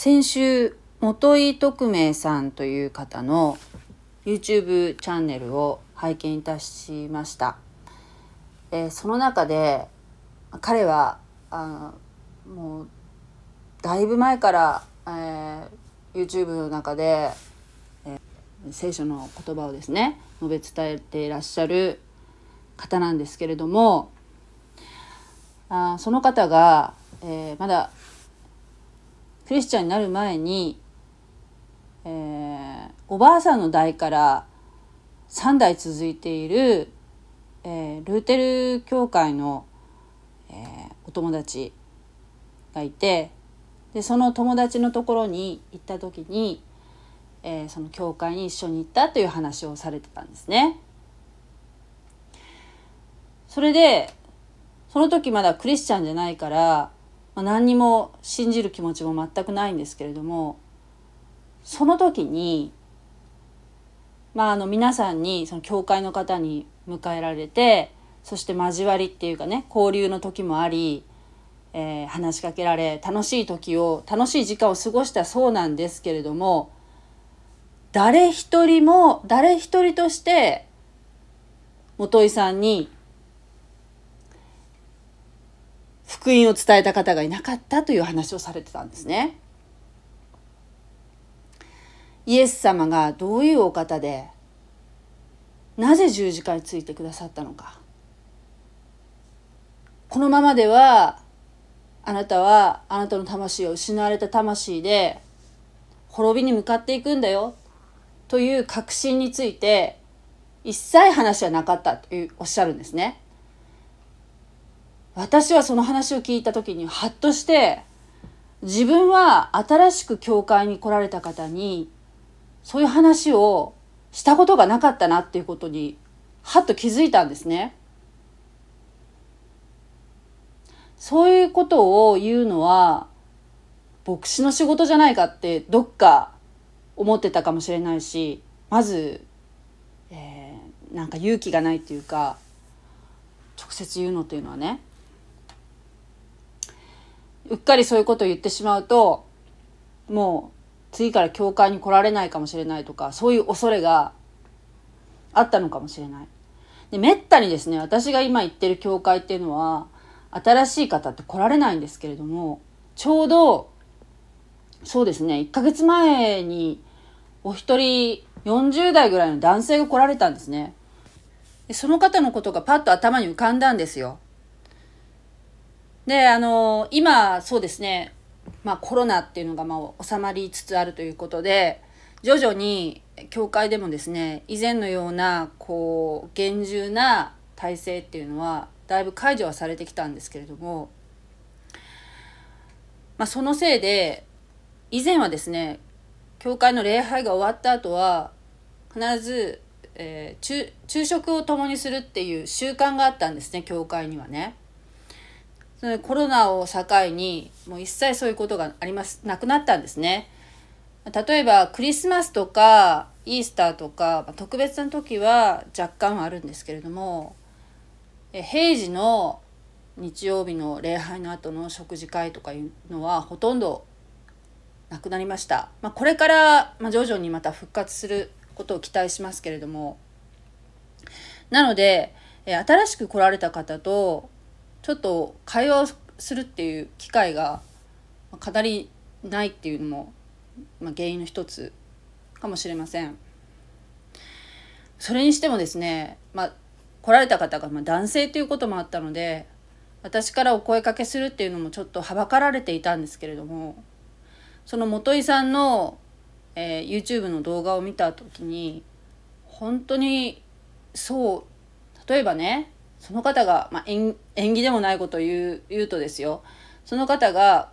先週元井徳明さんという方の YouTube チャンネルを拝見いたしました。えー、その中で彼はあもうだいぶ前から、えー、YouTube の中で、えー、聖書の言葉をですね述べ伝えていらっしゃる方なんですけれどもあその方が、えー、まだクリスチャンになる前に、えー、おばあさんの代から3代続いている、えー、ルーテル教会の、えー、お友達がいてでその友達のところに行った時に、えー、その教会に一緒に行ったという話をされてたんですね。それでその時まだクリスチャンじゃないから、まあ、何にも信じる気持ちも全くないんですけれどもその時にまああの皆さんにその教会の方に迎えられてそして交わりっていうかね交流の時もあり、えー、話しかけられ楽しい時を楽しい時間を過ごしたそうなんですけれども誰一人も誰一人として元井さんに福音を伝えた方がいなかったという話をされてたんですね。イエス様がどういうお方でなぜ十字架についてくださったのかこのままではあなたはあなたの魂を失われた魂で滅びに向かっていくんだよという確信について一切話はなかったというおっしゃるんですね。私はその話を聞いた時にハッとして自分は新しく教会に来られた方にそういう話をしたことがなかったなっていうことにはっと気づいたんですね。そういうことを言うのは牧師の仕事じゃないかってどっか思ってたかもしれないしまず、えー、なんか勇気がないっていうか直接言うのっていうのはねうっかりそういうことを言ってしまうともう次から教会に来られないかもしれないとかそういう恐れがあったのかもしれない。でめったにですね私が今行ってる教会っていうのは新しい方って来られないんですけれどもちょうどそうですね1ヶ月前にお一人40代ぐらいの男性が来られたんですね。でその方のことがパッと頭に浮かんだんですよ。で、あの、今、そうですね、まあコロナっていうのがまあ収まりつつあるということで、徐々に教会でもですね、以前のような、こう、厳重な体制っていうのは、だいぶ解除はされてきたんですけれども、まあそのせいで、以前はですね、教会の礼拝が終わった後は、必ず、えー、昼昼食を共にするっていう習慣があったんですね、教会にはね。そのコロナを境にもう一切そういうことがありますなくなったんですね。例えばクリスマスとかイースターとか特別な時は若干あるんですけれども平時の日曜日の礼拝の後の食事会とかいうのはほとんどなくなりました。まあ、これから、ま徐々にまた復活することを期待しますけれどもなので新しく来られた方とちょっと会話をするっていう機会がかなりないっていうのも、まあ、原因の一つかもしれません。それにしてもですね、まあ、来られた方がま男性ということもあったので私からお声かけするっていうのもちょっとはばかられていたんですけれどもその元井さんの、えー、YouTube の動画を見た時に本当にそう例えばねその方が、まあ、縁起でもないことを言う言うとですよその方が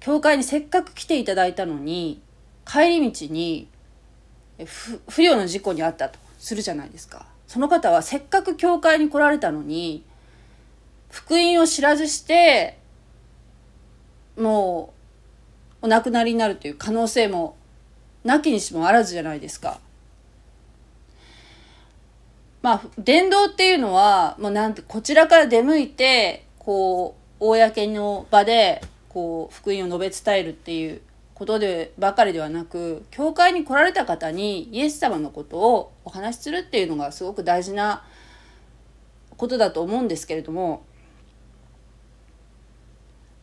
教会にせっかく来ていただいたのに帰り道に不慮の事故に遭ったとするじゃないですかその方はせっかく教会に来られたのに福音を知らずしてもうお亡くなりになるという可能性もなきにしもあらずじゃないですか。まあ、伝道っていうのは、もうなんて、こちらから出向いて、こう、公の場で、こう、福音を述べ伝えるっていうことでばかりではなく教会に来られた方にイエス様のことをお話しするっていうのがすごく大事なことだと思うんですけれども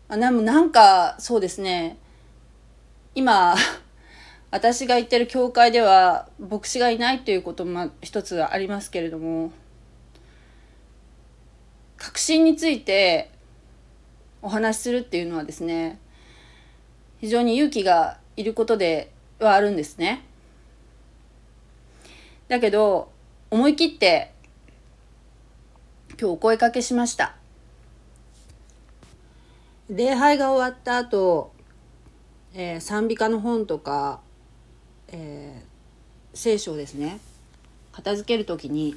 あなんかそうですね。今私が行ってる教会では牧師がいないということも一つありますけれども確信についてお話しするっていうのはですね非常に勇気がいることではあるんですね。だけど思い切って今日お声かけしました。礼拝が終わった後、えー、賛美歌の本とか、えー、聖書をですね片付ける時に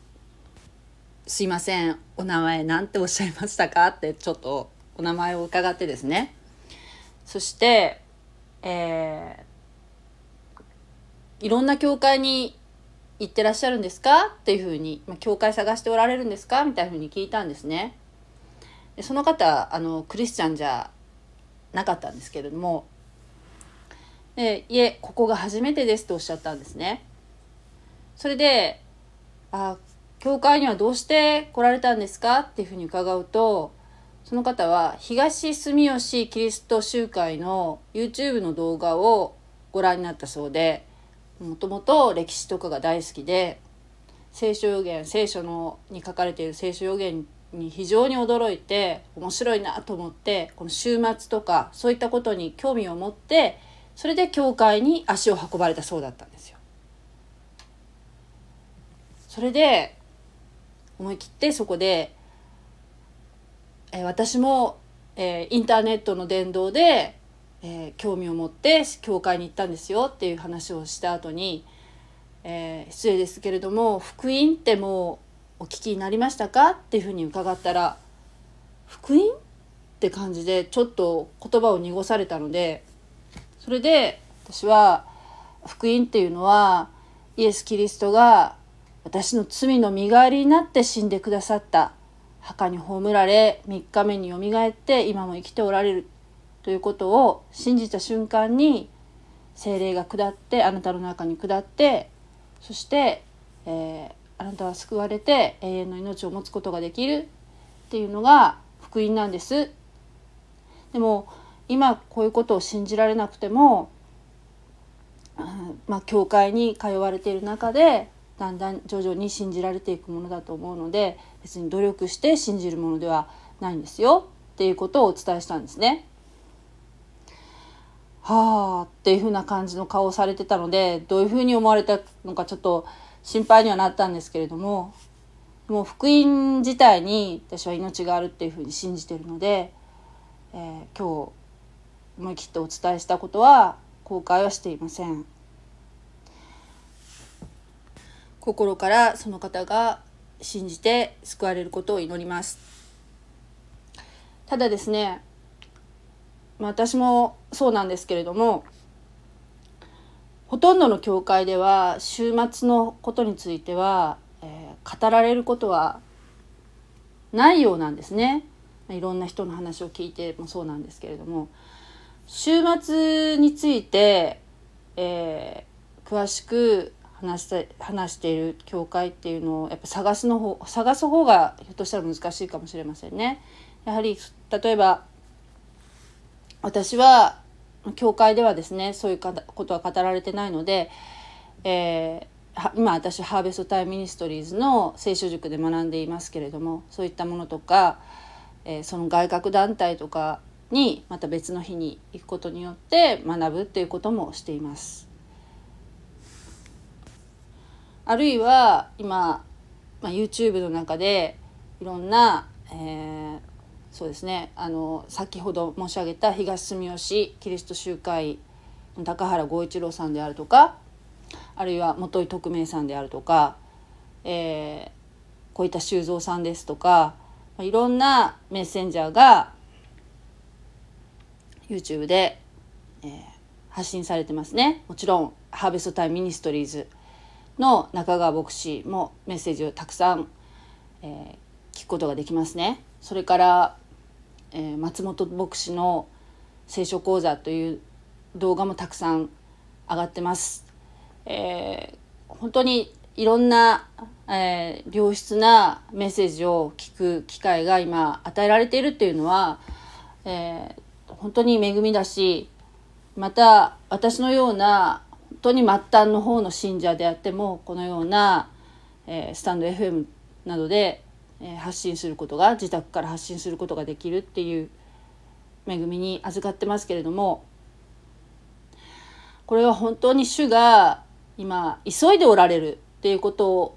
「すいませんお名前何ておっしゃいましたか?」ってちょっとお名前を伺ってですねそして、えー、いろんな教会に行ってらっしゃるんですか？っていうふうに、まあ、教会探しておられるんですか？みたいなふうに聞いたんですね。でその方あのクリスチャンじゃなかったんですけれどもでいえここが初めてですとおっしゃったんですね。それであ教会にはどうして来られたんですかっていうふうに伺うとその方は東住吉キリスト集会の YouTube の動画をご覧になったそうでもともと歴史とかが大好きで聖書予言聖書のに書かれている聖書予言に非常に驚いて面白いなと思ってこの週末とかそういったことに興味を持ってそれで教会に足を運ばれたそうだったんですよ。それで思い切ってそこでえ私も、えインターネットの伝道で、え興味を持って教会に行ったんですよっていう話をした後に、え、失礼ですけれども福音ってもうお聞きになりましたか？っていうふうに伺ったら福音？って感じでちょっと言葉を濁されたのでそれで私は福音っていうのはイエス・キリストが私の罪の身代わりになって死んでくださった。墓に葬られ3日目によみがえって今も生きておられる。ということを信じた瞬間に精霊が下ってあなたの中に下ってそして、えー、あなたは救われて永遠の命を持つことができる。っていうのが福音なんです。でも今こういうことを信じられなくても、まあ教会に通われている中でだんだん徐々に信じられていくものだと思うので別に努力して信じるものではないんですよっていうことをお伝えしたんですね。はあっていうふうな感じの顔をされてたのでどういうふうに思われたのかちょっと心配にはなったんですけれどももう福音自体に私は命があるっていうふうに信じてるので、えー、今日思い切ってお伝えしたことは後悔はしていません。心からその方が信じて救われることを祈ります。ただですね私もそうなんですけれどもほとんどの教会では週末のことについては、えー、語られることはないようなんですね。いろんな人の話を聞いてもそうなんですけれども。週末について、えー、詳しく話して話している教会っていうのをやっぱ探すの方探す方がひょっとしたら難しいかもしれませんね。やはり例えば私は教会ではですねそういうことは語られてないので、えー、今私ハーベストタイムミニストリーズの聖書塾で学んでいますけれどもそういったものとか、えー、その外郭団体とかにまた別の日に行くことによって学ぶっていうこともしています。あるいは今、まあ、YouTube の中でいろんな、えー、そうですねあの先ほど申し上げた東住吉キリスト集会の高原剛一郎さんであるとかあるいは元井徳明さんであるとか、えー、小板修造さんですとかいろんなメッセンジャーが YouTube で、えー、発信されてますねもちろんハーベストタイムミニストリーズの中川牧師もメッセージをたくさん、えー、聞くことができますね。それから、えー、松本牧師の聖書講座という動画もたくさん上がってます。えー、本当にいろんな、えー、良質なメッセージを聞く機会が今与えられているっていうのは、えー、本当に恵みだしまた私のような本当に末端の方の信者であってもこのような、えー、スタンド FM などで、えー、発信することが自宅から発信することができるっていう恵みに預かってますけれどもこれは本当に主が今急いでおられるっていうこと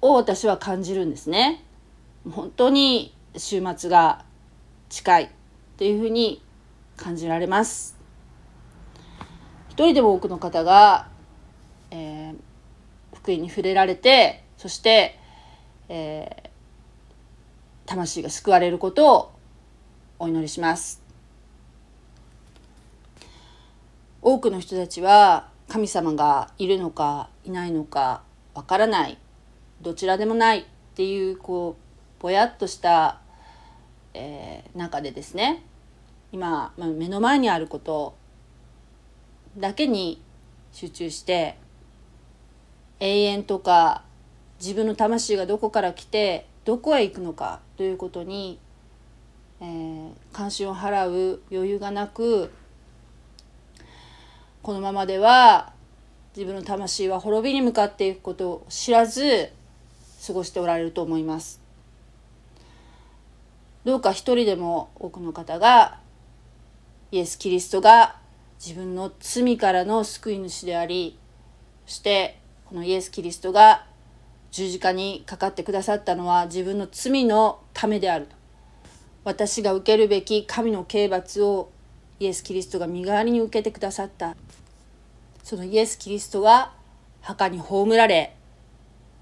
を私は感じるんですね。本当に週末が近いっていうふうに感じられます。一人でも多くの方が、えー、福音に触れられてそして、えー、魂が救われることをお祈りします。多くの人たちは神様がいるのかいないのかわからないどちらでもないっていうこうぼやっとした、えー、中でですね今、まあ、目の前にあることだけに集中して永遠とか自分の魂がどこから来てどこへ行くのかということに、えー、関心を払う余裕がなくこのままでは自分の魂は滅びに向かっていくことを知らず過ごしておられると思います。どうか一人でも多くの方がイエス・キリストが自分の罪からの救い主でありそしてこのイエス・キリストが十字架にかかってくださったのは自分の罪のためであると。私が受けるべき神の刑罰をイエス・キリストが身代わりに受けてくださった。そのイエス・キリストが墓に葬られ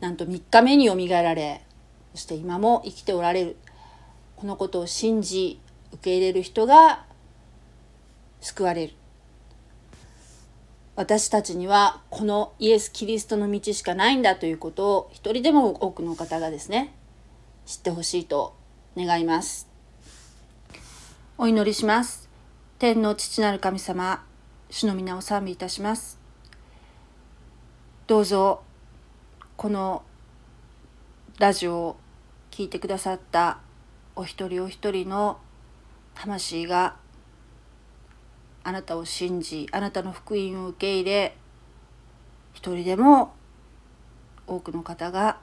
なんと3日目によみがえられそして今も生きておられる。このことを信じ受け入れる人が救われる。私たちにはこのイエス・キリストの道しかないんだということを一人でも多くの方がですね知ってほしいと願います。お祈りします。天の父なる神様主の皆を賛美いたします。どうぞこのラジオを聴いてくださったお一人お一人の魂があなたを信じあなたの福音を受け入れ一人でも多くの方が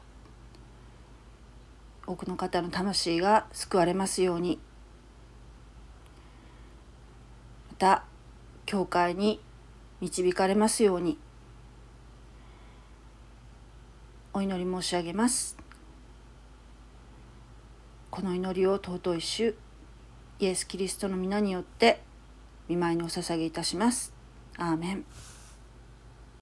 多くの方の魂が救われますように。また教会に導かれますように。お祈り申し上げます。この祈りを尊い主イエス・キリストの皆によって見舞いにお捧げいたします。アーメン。